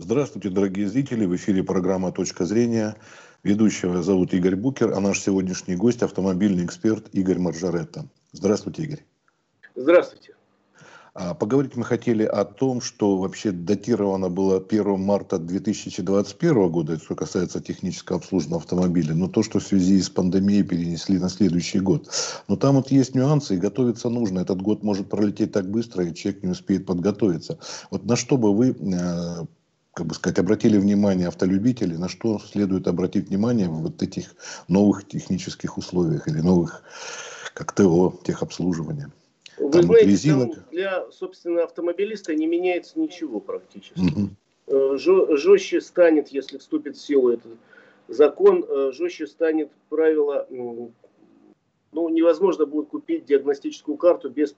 Здравствуйте, дорогие зрители. В эфире программа «Точка зрения». Ведущего зовут Игорь Букер, а наш сегодняшний гость – автомобильный эксперт Игорь Маржаретта. Здравствуйте, Игорь. Здравствуйте. А поговорить мы хотели о том, что вообще датировано было 1 марта 2021 года, что касается технического обслуживания автомобиля, но то, что в связи с пандемией перенесли на следующий год. Но там вот есть нюансы, и готовиться нужно. Этот год может пролететь так быстро, и человек не успеет подготовиться. Вот на что бы вы э, как бы сказать, обратили внимание автолюбители, на что следует обратить внимание в вот этих новых технических условиях или новых, как ТО, техобслуживания? Вы там знаете, резинок... там для, собственно, автомобилиста не меняется ничего практически. Угу. Жестче станет, если вступит в силу этот закон, э, жестче станет правило, ну, невозможно будет купить диагностическую карту без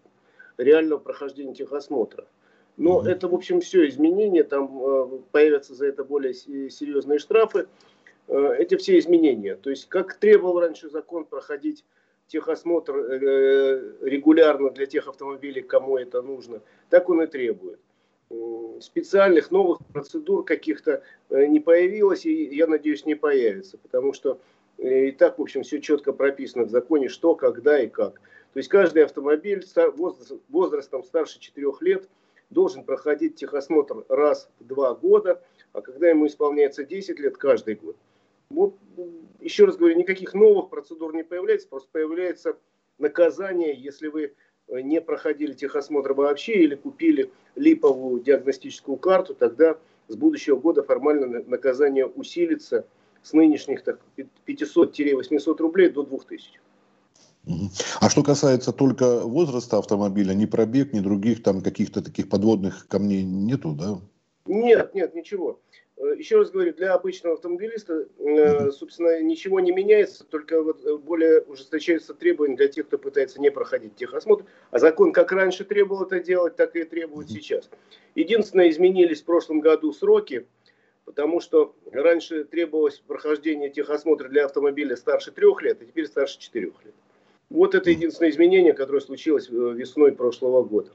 реального прохождения техосмотра. Но это, в общем, все изменения, там э, появятся за это более серьезные штрафы. Эти все изменения. То есть, как требовал раньше закон проходить техосмотр э, регулярно для тех автомобилей, кому это нужно, так он и требует. Специальных новых процедур каких-то э, не появилось и, я надеюсь, не появится, потому что э, и так, в общем, все четко прописано в законе, что, когда и как. То есть каждый автомобиль возрастом старше 4 лет должен проходить техосмотр раз в два года, а когда ему исполняется 10 лет, каждый год. Вот, еще раз говорю, никаких новых процедур не появляется, просто появляется наказание, если вы э, не проходили техосмотр вообще или купили липовую диагностическую карту, тогда с будущего года формально наказание усилится с нынешних 500-800 рублей до 2000. А что касается только возраста автомобиля, ни пробег, ни других там каких-то таких подводных камней нету, да? Нет, нет, ничего. Э, еще раз говорю, для обычного автомобилиста, э, собственно, ничего не меняется, только вот э, более ужесточаются требования для тех, кто пытается не проходить техосмотр. А закон как раньше требовал это делать, так и требует сейчас. Единственное, изменились в прошлом году сроки, потому что раньше требовалось прохождение техосмотра для автомобиля старше трех лет, а теперь старше четырех лет. Вот это единственное изменение, которое случилось весной прошлого года.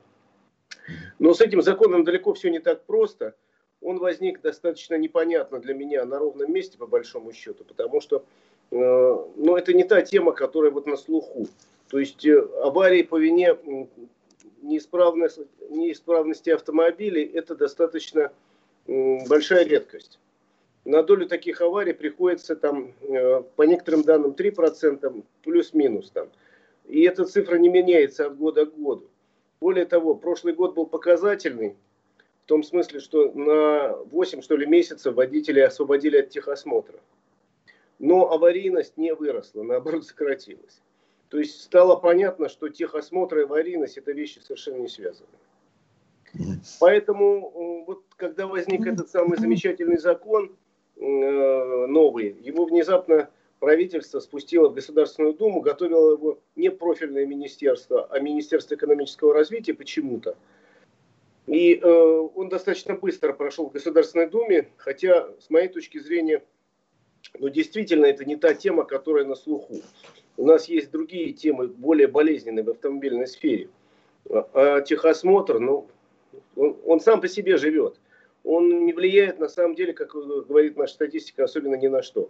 Но с этим законом далеко все не так просто – он возник достаточно непонятно для меня на ровном месте, по большому счету, потому что э, ну, это не та тема, которая вот на слуху. То есть э, аварии по вине неисправности, неисправности автомобилей – это достаточно э, большая редкость. На долю таких аварий приходится там, э, по некоторым данным 3%, плюс-минус там. И эта цифра не меняется от года к году. Более того, прошлый год был показательный в том смысле, что на 8 что ли, месяцев водители освободили от техосмотра. Но аварийность не выросла, наоборот сократилась. То есть стало понятно, что техосмотр и аварийность это вещи совершенно не связаны. Поэтому вот когда возник этот самый замечательный закон э, новый, его внезапно правительство спустило в Государственную Думу, готовило его не профильное министерство, а Министерство экономического развития почему-то. И э, он достаточно быстро прошел в Государственной Думе, хотя, с моей точки зрения, ну, действительно, это не та тема, которая на слуху. У нас есть другие темы, более болезненные в автомобильной сфере. А, а техосмотр, ну, он, он сам по себе живет. Он не влияет, на самом деле, как говорит наша статистика, особенно ни на что.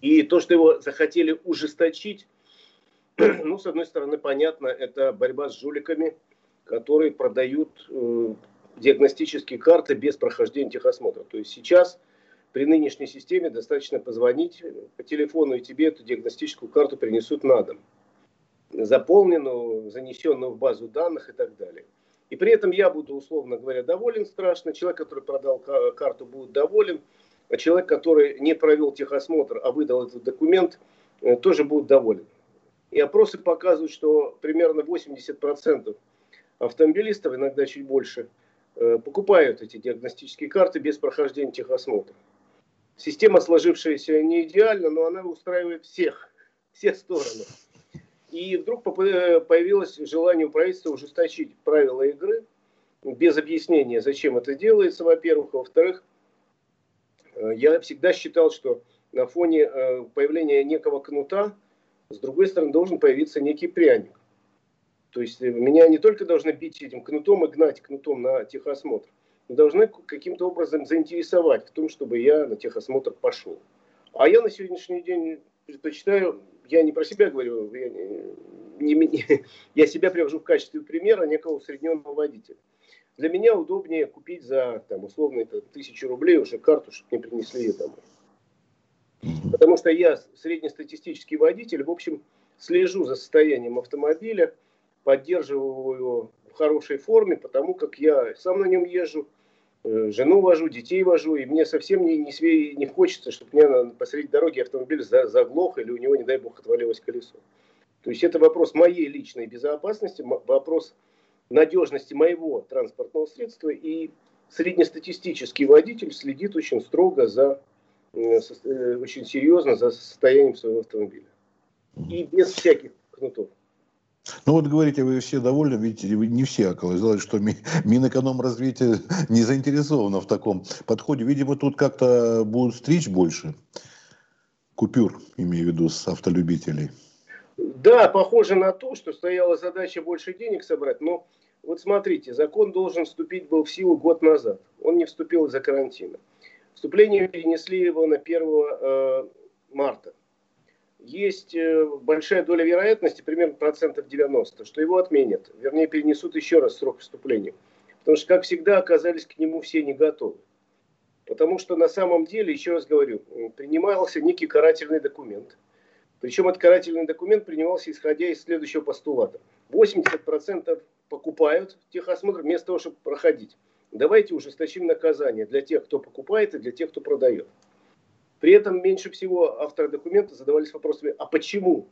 И то, что его захотели ужесточить, ну, с одной стороны, понятно, это борьба с жуликами – которые продают э, диагностические карты без прохождения техосмотра. То есть сейчас при нынешней системе достаточно позвонить по телефону, и тебе эту диагностическую карту принесут на дом. Заполненную, занесенную в базу данных и так далее. И при этом я буду, условно говоря, доволен страшно. Человек, который продал карту, будет доволен. Человек, который не провел техосмотр, а выдал этот документ, э, тоже будет доволен. И опросы показывают, что примерно 80% автомобилистов, иногда чуть больше, э, покупают эти диагностические карты без прохождения техосмотра. Система, сложившаяся не идеально, но она устраивает всех, все стороны. И вдруг э, появилось желание у правительства ужесточить правила игры, без объяснения, зачем это делается, во-первых. Во-вторых, я всегда считал, что на фоне появления некого кнута, с другой стороны, должен появиться некий пряник. То есть э, меня не только должны бить этим кнутом и гнать кнутом на техосмотр, должны каким-то образом заинтересовать в том, чтобы я на техосмотр пошел. А я на сегодняшний день предпочитаю, я не про себя говорю, я, не, не, я себя привожу в качестве примера некого усредненного водителя. Для меня удобнее купить за, там, условно, это, тысячу рублей уже карту, чтобы мне принесли ее домой. Потому что я среднестатистический водитель, в общем, слежу за состоянием автомобиля, поддерживаю его в хорошей форме, потому как я сам на нем езжу, э, жену вожу, детей вожу, и мне совсем не, не, не хочется, чтобы у меня посреди дороги автомобиль заглох или у него, не дай бог, отвалилось колесо. То есть это вопрос моей личной безопасности, вопрос надежности моего транспортного средства, и среднестатистический водитель следит очень строго за, э, э, очень серьезно за состоянием своего автомобиля. И без всяких кнутов. Ну вот говорите, вы все довольны, видите, не все оказалось, что Минэкономразвитие не заинтересовано в таком подходе. Видимо, тут как-то будут стричь больше купюр, имею в виду, с автолюбителей. Да, похоже на то, что стояла задача больше денег собрать, но вот смотрите, закон должен вступить был в силу год назад. Он не вступил из-за карантина. Вступление перенесли его на 1 э, марта есть э, большая доля вероятности, примерно процентов 90, что его отменят. Вернее, перенесут еще раз срок вступления. Потому что, как всегда, оказались к нему все не готовы. Потому что на самом деле, еще раз говорю, принимался некий карательный документ. Причем этот карательный документ принимался исходя из следующего постулата. 80% покупают техосмотр вместо того, чтобы проходить. Давайте ужесточим наказание для тех, кто покупает и для тех, кто продает. При этом меньше всего авторы документа задавались вопросами, а почему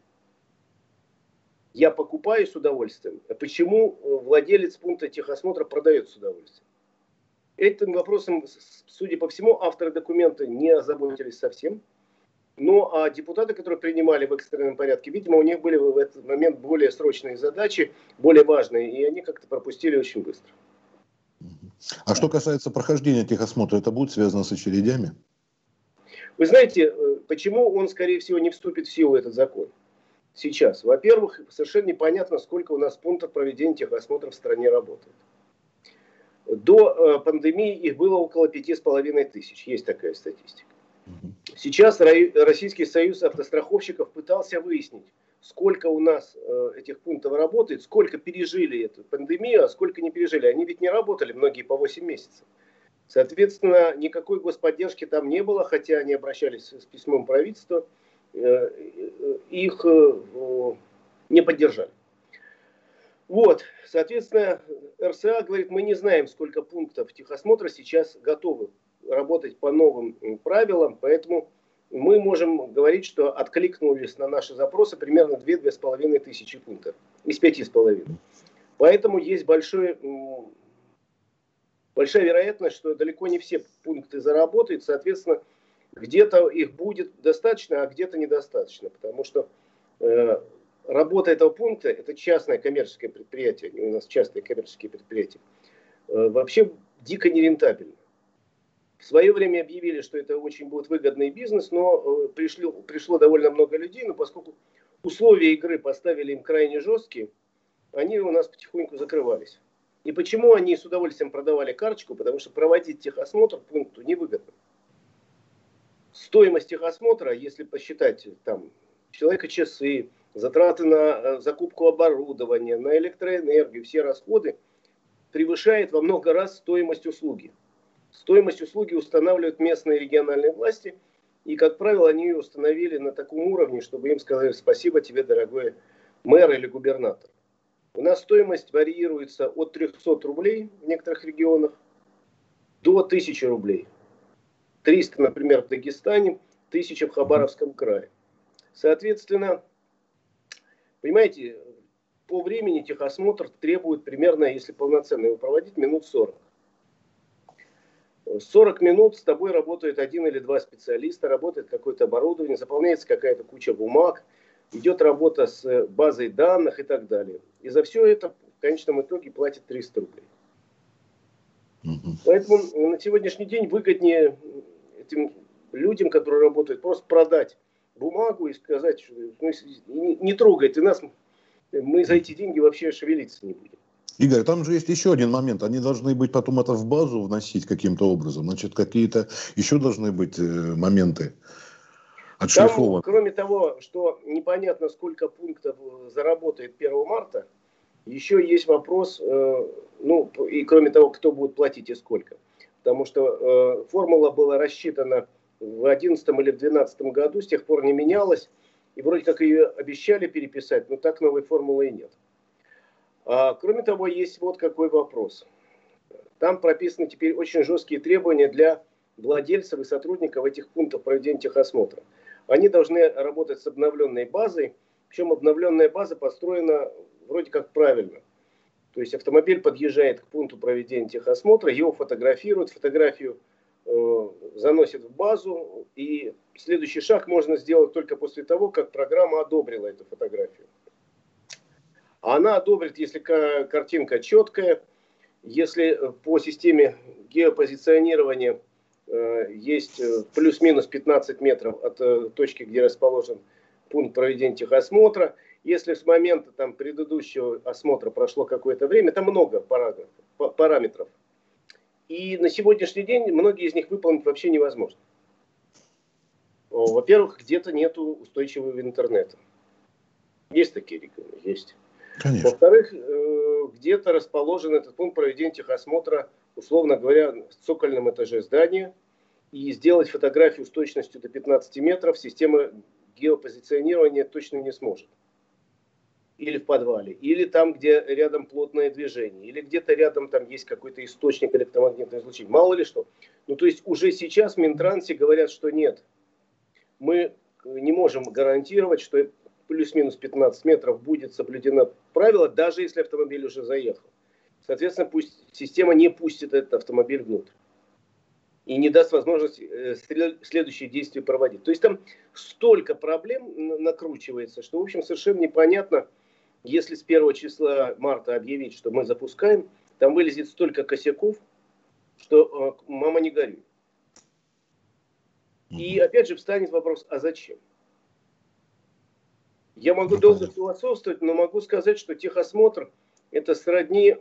я покупаю с удовольствием, а почему э, владелец пункта техосмотра продает с удовольствием? Этим вопросом, судя по всему, авторы документа не озаботились совсем. Ну а депутаты, которые принимали в экстренном порядке, видимо, у них были в этот момент более срочные задачи, более важные, и они как-то пропустили очень быстро. А что касается прохождения техосмотра, это будет связано с очередями? Вы знаете, э, почему он, скорее всего, не вступит в силу, этот закон? Сейчас. Во-первых, совершенно непонятно, сколько у нас пунктов проведения техосмотра в стране работает. До э, пандемии их было около пяти с половиной тысяч. Есть такая статистика. Сейчас Российский союз автостраховщиков пытался выяснить, сколько у нас э, этих пунктов работает, сколько пережили эту пандемию, а сколько не пережили. Они ведь не работали многие по 8 месяцев. Соответственно, никакой господдержки там не было, хотя они обращались с письмом правительства, э, их э, не поддержали. Вот, соответственно, РСА говорит, мы не знаем, сколько пунктов техосмотра сейчас готовы работать по новым правилам, поэтому мы можем говорить, что откликнулись на наши запросы примерно 2-2,5 тысячи пунктов из 5,5. Поэтому есть большой большая вероятность, что далеко не все пункты заработают, соответственно, где-то их будет достаточно, а где-то недостаточно, потому что э, работа этого пункта, это частное коммерческое предприятие, у нас частные коммерческие предприятия, э, вообще дико нерентабельно. В свое время объявили, что это очень будет выгодный бизнес, но э, пришло, пришло довольно много людей, но поскольку условия игры поставили им крайне жесткие, они у нас потихоньку закрывались. И почему они с удовольствием продавали карточку? Потому что проводить техосмотр пункту невыгодно. Стоимость техосмотра, если посчитать там человека часы, затраты на э, закупку оборудования, на электроэнергию, все расходы, превышает во много раз стоимость услуги. Стоимость услуги устанавливают местные региональные власти, и, как правило, они ее установили на таком уровне, чтобы им сказали спасибо тебе, дорогой мэр или губернатор. У нас стоимость варьируется от 300 рублей в некоторых регионах до 1000 рублей. 300, например, в Дагестане, 1000 в Хабаровском крае. Соответственно, понимаете, по времени техосмотр требует примерно, если полноценно его проводить, минут 40. 40 минут с тобой работает один или два специалиста, работает какое-то оборудование, заполняется какая-то куча бумаг – идет работа с базой данных и так далее. И за все это в конечном итоге платят 300 рублей. Угу. Поэтому на сегодняшний день выгоднее этим людям, которые работают, просто продать бумагу и сказать, что ну, не, не трогай ты нас, мы за эти деньги вообще шевелиться не будем. Игорь, там же есть еще один момент. Они должны быть потом это в базу вносить каким-то образом. Значит, какие-то еще должны быть э, моменты отшлифованы. Там, кроме того, что непонятно, сколько пунктов заработает 1 марта, еще есть вопрос, э, ну, и кроме того, кто будет платить и сколько. Потому что э, формула была рассчитана в 2011 или в 2012 году, с тех пор не менялась. И вроде как ее обещали переписать, но так новой формулы и нет. А, кроме того, есть вот какой вопрос. Там прописаны теперь очень жесткие требования для владельцев и сотрудников этих пунктов проведения техосмотра. Они должны работать с обновленной базой, причем обновленная база построена вроде как правильно. То есть автомобиль подъезжает к пункту проведения техосмотра, его фотографируют, фотографию э, заносят в базу, и следующий шаг можно сделать только после того, как программа одобрила эту фотографию. Она одобрит, если картинка четкая, если по системе геопозиционирования э, есть э, плюс-минус 15 метров от э, точки, где расположен пункт проведения техосмотра. Если с момента там, предыдущего осмотра прошло какое-то время, там много параметров. И на сегодняшний день многие из них выполнить вообще невозможно. Во-первых, где-то нет устойчивого интернета. Есть такие регионы? Есть. Во-вторых, э, где-то расположен этот пункт проведения техосмотра, условно говоря, в цокольном этаже здания. И сделать фотографию с точностью до 15 метров система геопозиционирования точно не сможет. Или в подвале, или там, где рядом плотное движение, или где-то рядом там есть какой-то источник электромагнитного излучения. Мало ли что. Ну, то есть уже сейчас в Минтрансе говорят, что нет. Мы не можем гарантировать, что плюс-минус 15 метров будет соблюдено правило, даже если автомобиль уже заехал. Соответственно, пусть система не пустит этот автомобиль внутрь и не даст возможность э, следующие действия проводить. То есть там столько проблем накручивается, что, в общем, совершенно непонятно, если с 1 числа марта объявить, что мы запускаем, там вылезет столько косяков, что э, мама не горюй. И опять же встанет вопрос, а зачем? Я могу долго философствовать, но могу сказать, что техосмотр – это сродни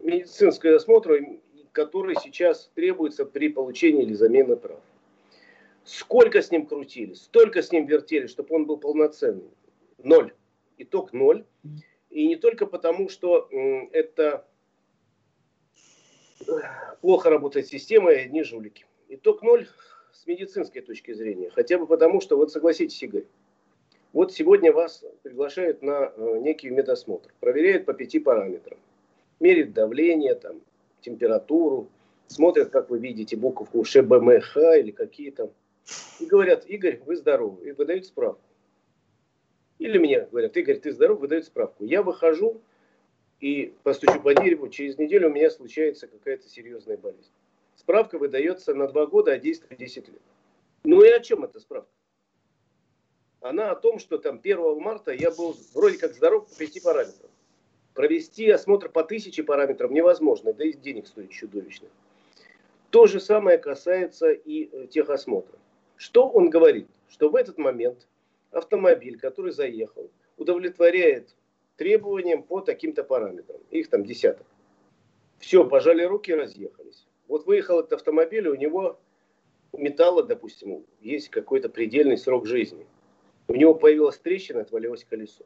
медицинскому осмотру, который сейчас требуется при получении или замене прав. Сколько с ним крутили, столько с ним вертели, чтобы он был полноценный. Ноль. Итог ноль. И не только потому, что это плохо работает система и одни жулики. Итог ноль с медицинской точки зрения. Хотя бы потому, что, вот согласитесь, Игорь, вот сегодня вас приглашают на э, некий медосмотр. Проверяют по пяти параметрам. Меряют давление, там, температуру, смотрят, как вы видите, буковку ШБМХ или какие там. И говорят, Игорь, вы здоровы. И выдают справку. Или мне говорят, Игорь, ты здоров, выдают справку. Я выхожу и постучу по дереву, через неделю у меня случается какая-то серьезная болезнь. Справка выдается на два года, а действие 10 лет. Ну и о чем эта справка? Она о том, что там 1 марта я был вроде как здоров по пяти параметрам. Провести осмотр по тысяче параметров невозможно, да и денег стоит чудовищно. То же самое касается и э, техосмотра. Что он говорит? Что в этот момент автомобиль, который заехал, удовлетворяет требованиям по таким-то параметрам. Их там десяток. Все, пожали руки, разъехались. Вот выехал этот автомобиль, у него металла, допустим, есть какой-то предельный срок жизни – у него появилась трещина, отвалилось колесо.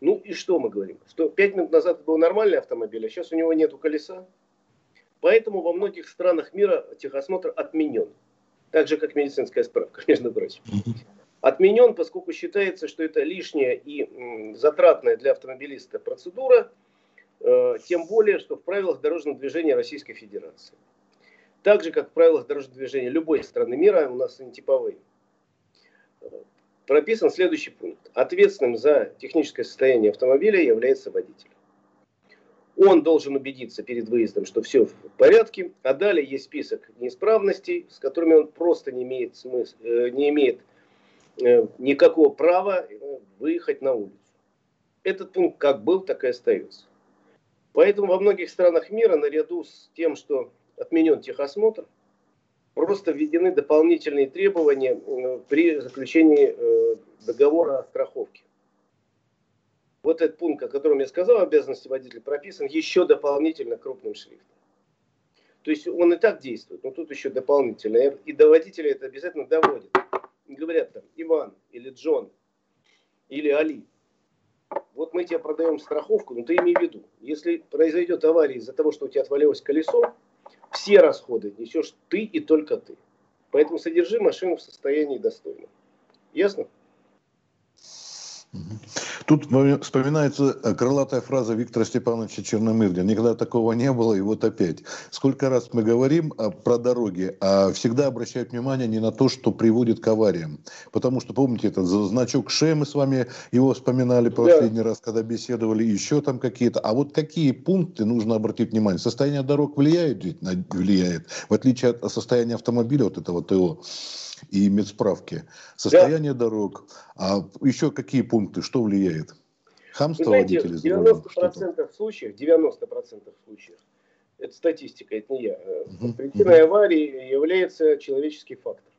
Ну и что мы говорим? Что пять минут назад это был нормальный автомобиль, а сейчас у него нету колеса. Поэтому во многих странах мира техосмотр отменен. Так же, как медицинская справка, между прочим. Отменен, поскольку считается, что это лишняя и затратная для автомобилиста процедура, э, тем более, что в правилах дорожного движения Российской Федерации. Так же, как в правилах дорожного движения любой страны мира, у нас они типовые прописан следующий пункт. Ответственным за техническое состояние автомобиля является водитель. Он должен убедиться перед выездом, что все в порядке, а далее есть список неисправностей, с которыми он просто не имеет, смысла, э, не имеет э, никакого права э, выехать на улицу. Этот пункт как был, так и остается. Поэтому во многих странах мира, наряду с тем, что отменен техосмотр, просто введены дополнительные требования при заключении э, договора о страховке. вот этот пункт, о котором я сказал, обязанности водителя прописан еще дополнительно крупным шрифтом. То есть он и так действует, но тут еще дополнительно. И до водителя это обязательно доводит. Говорят там Иван или Джон или Али. Вот мы тебе продаем страховку, но ты имей в виду, если произойдет авария из-за того, что у тебя отвалилось колесо, все расходы несешь ты и только ты. Поэтому содержи машину в состоянии достойном. Ясно? Тут вспоминается э, крылатая фраза Виктора Степановича Черномырдина. Никогда такого не было, и вот опять. Сколько раз мы говорим а, про дороги, а всегда обращают внимание не на то, что приводит к авариям. Потому что, помните, этот значок Ше, мы с вами его вспоминали последний да. раз, когда беседовали, еще там какие-то. А вот какие пункты нужно обратить внимание? Состояние дорог влияет? Влияет. В отличие от состояния автомобиля, вот этого ТО и медсправки. Состояние да. дорог. А еще какие пункты, что влияет? Хамство знаете, водителей? 90% случаев, 90% случаев, это статистика, это не я, угу. причиной угу. аварии является человеческий фактор.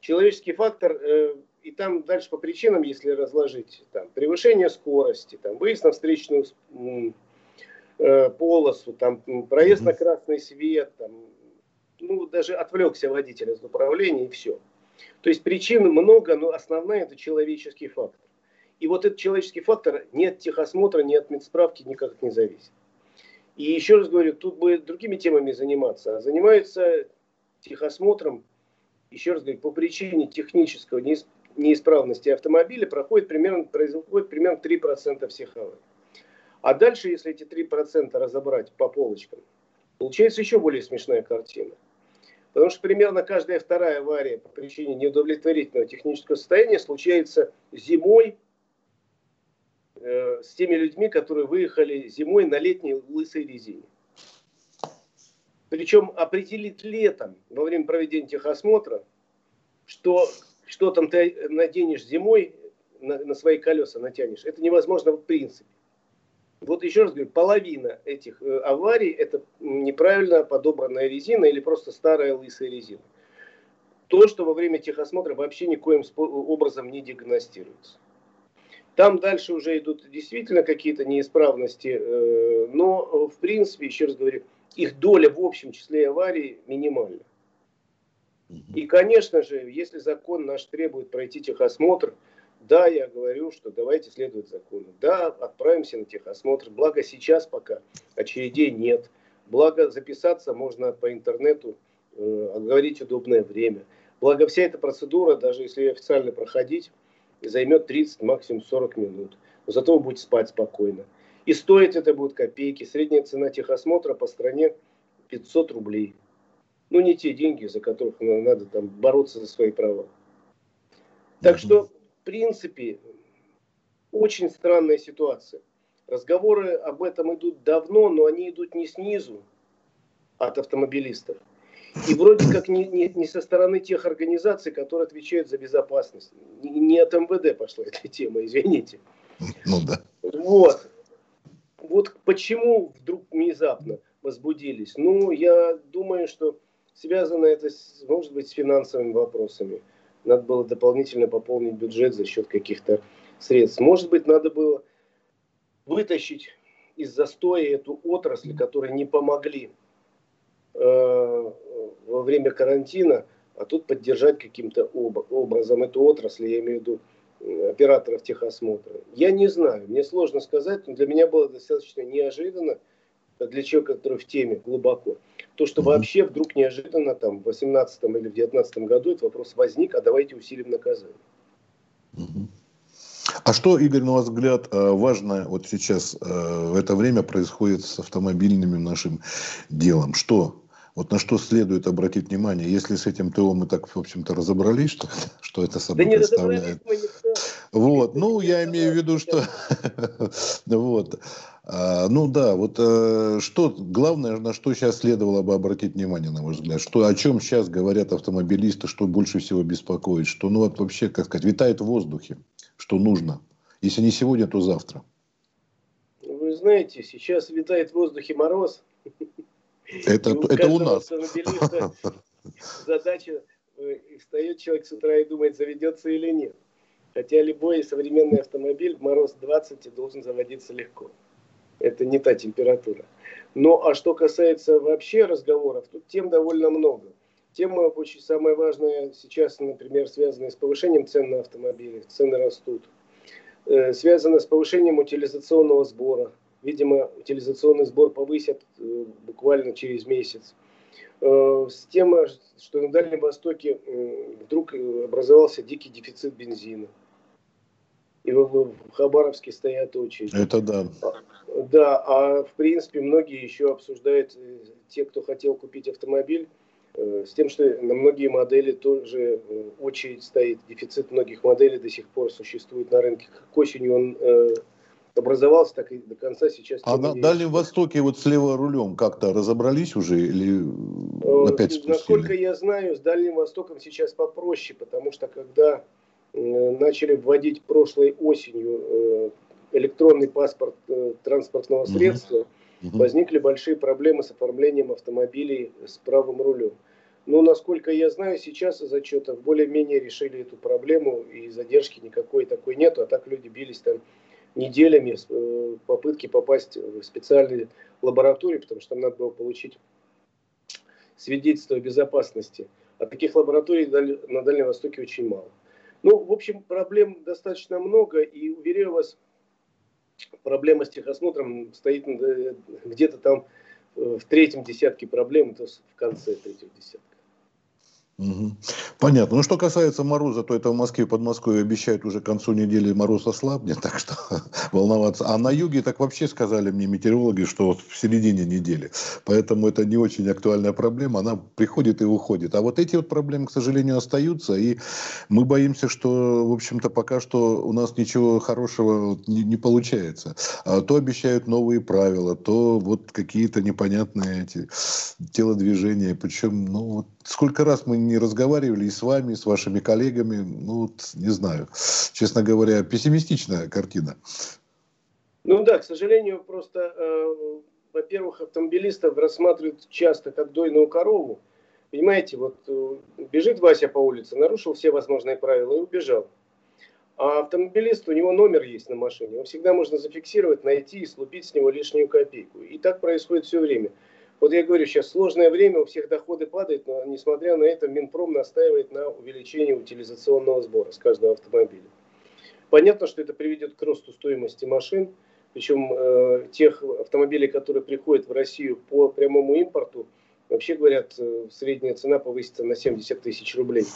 Человеческий фактор, э, и там дальше по причинам, если разложить, там, превышение скорости, там, выезд на встречную э, полосу, там, проезд на красный свет, там, ну, даже отвлекся водитель от управления и все. То есть причин много, но основная это человеческий фактор. И вот этот человеческий фактор ни от техосмотра, ни от медсправки никак не зависит. И еще раз говорю, тут будет другими темами заниматься. А занимаются техосмотром, еще раз говорю, по причине технического неисправности автомобиля проходит примерно, происходит примерно 3% всех аварий. А дальше, если эти 3% разобрать по полочкам, получается еще более смешная картина. Потому что примерно каждая вторая авария по причине неудовлетворительного технического состояния случается зимой э, с теми людьми, которые выехали зимой на летней лысой резине. Причем определить летом, во время проведения техосмотра, что, что там ты наденешь зимой, на, на свои колеса натянешь, это невозможно в принципе. Вот еще раз говорю, половина этих э, аварий это неправильно подобранная резина или просто старая лысая резина. То, что во время техосмотра вообще никоим образом не диагностируется. Там дальше уже идут действительно какие-то неисправности, э, но э, в принципе, еще раз говорю, их доля в общем числе аварий минимальна. И, конечно же, если закон наш требует пройти техосмотр, да, я говорю, что давайте следовать закону. Да, отправимся на техосмотр. Благо сейчас пока очередей нет. Благо записаться можно по интернету, э, оговорить удобное время. Благо вся эта процедура, даже если официально проходить, займет 30, максимум 40 минут. Но зато вы будете спать спокойно. И стоить это будет копейки. Средняя цена техосмотра по стране 500 рублей. Ну, не те деньги, за которых надо там бороться за свои права. Так что принципе, очень странная ситуация. Разговоры об этом идут давно, но они идут не снизу от автомобилистов. И вроде как не, не, не со стороны тех организаций, которые отвечают за безопасность. Не, не от МВД пошла эта тема, извините. Ну да. Вот. Вот почему вдруг внезапно возбудились? Ну, я думаю, что связано это, с, может быть, с финансовыми вопросами надо было дополнительно пополнить бюджет за счет каких-то средств. Может быть, надо было вытащить из застоя эту отрасль, которые не помогли э, во время карантина, а тут поддержать каким-то об, образом эту отрасль, я имею в виду операторов техосмотра. Я не знаю, мне сложно сказать, но для меня было достаточно неожиданно, для человека, который в теме глубоко. То, что вообще вдруг неожиданно там в 18 или в 2019 году этот вопрос возник, а давайте усилим наказание. А что, Игорь, на ваш взгляд, э, важно вот сейчас э, в это время происходит с автомобильным нашим делом? Что вот на что следует обратить внимание, если с этим ТО мы так, в общем-то, разобрались, что, что это собой да представляет. Вот, ну, я имею в виду, что... вот. А, ну да, вот а, что главное, на что сейчас следовало бы обратить внимание, на ваш взгляд, что о чем сейчас говорят автомобилисты, что больше всего беспокоит, что ну вот вообще, как сказать, витает в воздухе, что нужно. Если не сегодня, то завтра. Вы знаете, сейчас витает в воздухе мороз. Это, у это у нас. Задача, э, встает человек с утра и думает, заведется или нет. Хотя любой современный автомобиль в мороз 20 должен заводиться легко. Это не та температура. Но а что касается вообще разговоров, тут тем довольно много. Тема очень самая важная сейчас, например, связанная с повышением цен на автомобили. Цены растут. Э, связана с повышением утилизационного сбора. Видимо, утилизационный сбор повысят э, буквально через месяц. Э, с тем, что на Дальнем Востоке вдруг образовался дикий дефицит бензина. И в, Хабаровске стоят очереди. Это да. Да, а в принципе многие еще обсуждают, те, кто хотел купить автомобиль, с тем, что на многие модели тоже очередь стоит, дефицит многих моделей до сих пор существует на рынке. К осени он образовался, так и до конца сейчас. А на Дальнем Востоке вот с рулем как-то разобрались уже или э, опять спустили? Насколько я знаю, с Дальним Востоком сейчас попроще, потому что когда э, начали вводить прошлой осенью э, электронный паспорт транспортного средства, угу. возникли большие проблемы с оформлением автомобилей с правым рулем. Но, насколько я знаю, сейчас из отчетов более-менее решили эту проблему, и задержки никакой такой нету, а так люди бились там неделями э, попытки попасть в специальные лаборатории, потому что там надо было получить свидетельство о безопасности. А таких лабораторий на Дальнем Востоке очень мало. Ну, в общем, проблем достаточно много, и уверяю вас, проблема с техосмотром стоит э, где-то там э, в третьем десятке проблем, то в конце третьего десятка. Понятно. Ну, что касается мороза, то это в Москве, Подмосковье обещают уже к концу недели мороз ослабнет, так что волноваться. А на юге так вообще сказали мне метеорологи, что в середине недели. Поэтому это не очень актуальная проблема, она приходит и уходит. А вот эти вот проблемы, к сожалению, остаются, и мы боимся, что, в общем-то, пока что у нас ничего хорошего не, не получается. А то обещают новые правила, то вот какие-то непонятные эти телодвижения, причем, ну, вот сколько раз мы не разговаривали и с вами, и с вашими коллегами, ну, вот, не знаю, честно говоря, пессимистичная картина. Ну да, к сожалению, просто, э, во-первых, автомобилистов рассматривают часто как дойную корову. Понимаете, вот э, бежит Вася по улице, нарушил все возможные правила и убежал. А автомобилист, у него номер есть на машине, его всегда можно зафиксировать, найти и слупить с него лишнюю копейку. И так происходит все время. Вот я говорю, сейчас сложное время, у всех доходы падают, но несмотря на это Минпром настаивает на увеличении утилизационного сбора с каждого автомобиля. Понятно, что это приведет к росту стоимости машин, причем э, тех автомобилей, которые приходят в Россию по прямому импорту, вообще говорят, э, средняя цена повысится на 70 тысяч рублей.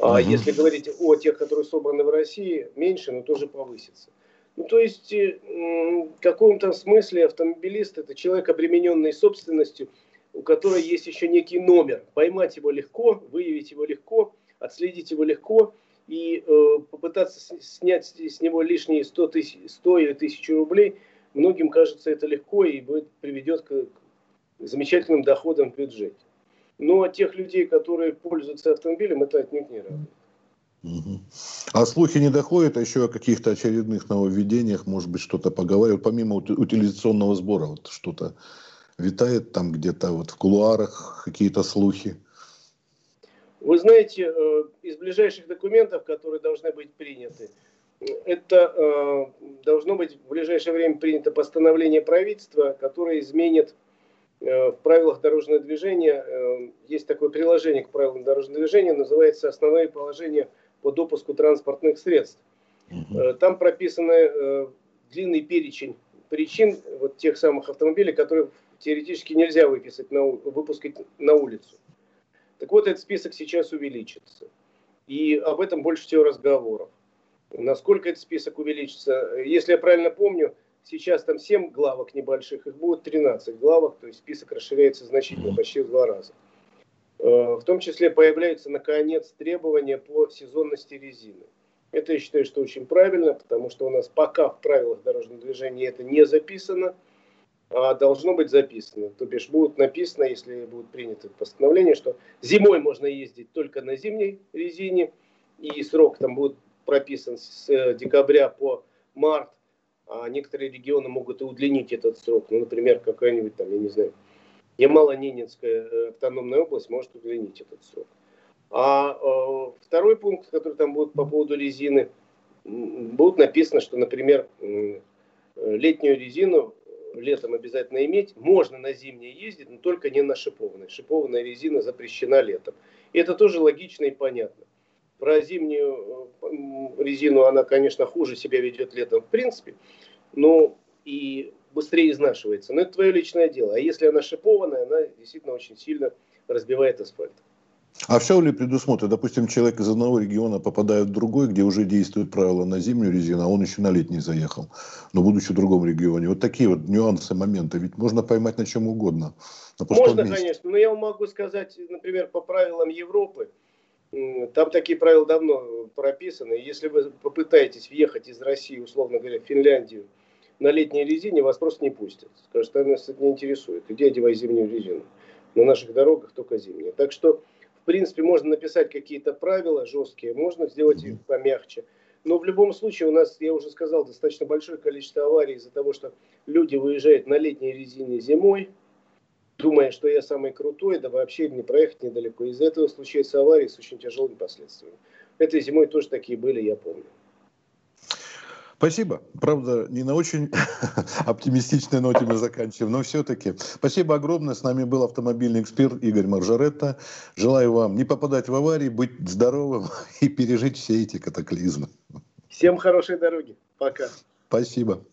А угу. если говорить о тех, которые собраны в России, меньше, но тоже повысится. Ну, то есть, э, в каком-то смысле автомобилист – это человек, обремененный собственностью, у которой есть еще некий номер. Поймать его легко, выявить его легко, отследить его легко и э, попытаться снять с него лишние 100, тысяч, 100 или 1000 рублей, многим кажется это легко и будет, приведет к, к замечательным доходам в бюджете. Но тех людей, которые пользуются автомобилем, это отнюдь не радует. А слухи не доходят а еще о каких-то очередных нововведениях, может быть, что-то поговаривают, помимо утилизационного сбора, вот что-то витает там где-то вот в кулуарах, какие-то слухи? Вы знаете, э, из ближайших документов, которые должны быть приняты, это э, должно быть в ближайшее время принято постановление правительства, которое изменит э, в правилах дорожного движения. Есть такое приложение к правилам дорожного движения, называется «Основные положения по допуску транспортных средств. Угу. Там прописаны э, длинный перечень причин вот тех самых автомобилей, которые теоретически нельзя выписать на, выпускать на улицу. Так вот, этот список сейчас увеличится. И об этом больше всего разговоров. Насколько этот список увеличится? Если я правильно помню, сейчас там 7 главок небольших, их будет 13 главок, то есть список расширяется значительно, почти в два раза. Э, в том числе появляются, наконец, требования по сезонности резины. Это я считаю, что очень правильно, потому что у нас пока в правилах дорожного движения это не записано, а должно быть записано. То бишь будет написано, если будет принято постановление, что зимой можно ездить только на зимней резине, и срок там будет прописан с э, декабря по март, а некоторые регионы могут и удлинить этот срок. Ну, например, какая-нибудь там, я не знаю, Ямало-Ненецкая э, автономная область может удлинить этот срок. А э, второй пункт, который там будет по поводу резины, будут написано, что, например, летнюю резину летом обязательно иметь. Можно на зимней ездить, но только не на шипованной. Шипованная резина запрещена летом. И это тоже логично и понятно. Про зимнюю резину она, конечно, хуже себя ведет летом в принципе, но и быстрее изнашивается. Но это твое личное дело. А если она шипованная, она действительно очень сильно разбивает асфальт. А все ли предусмотрено? Допустим, человек из одного региона попадает в другой, где уже действуют правила на зимнюю резину, а он еще на летний заехал, но будучи в другом регионе. Вот такие вот нюансы, моменты. Ведь можно поймать на чем угодно. На можно, месте. конечно. Но я вам могу сказать, например, по правилам Европы, там такие правила давно прописаны. Если вы попытаетесь въехать из России, условно говоря, в Финляндию на летней резине, вас просто не пустят. Скажут, что нас это не интересует. Иди одевай зимнюю резину. На наших дорогах только зимняя. Так что в принципе, можно написать какие-то правила жесткие, можно сделать их помягче. Но в любом случае у нас, я уже сказал, достаточно большое количество аварий из-за того, что люди выезжают на летней резине зимой, думая, что я самый крутой, да вообще не проехать недалеко. Из-за этого случаются аварии с очень тяжелыми последствиями. Этой зимой тоже такие были, я помню. Спасибо. Правда, не на очень оптимистичной ноте мы заканчиваем, но все-таки. Спасибо огромное. С нами был автомобильный эксперт Игорь Маржаретта. Желаю вам не попадать в аварии, быть здоровым и пережить все эти катаклизмы. Всем хорошей дороги. Пока. Спасибо.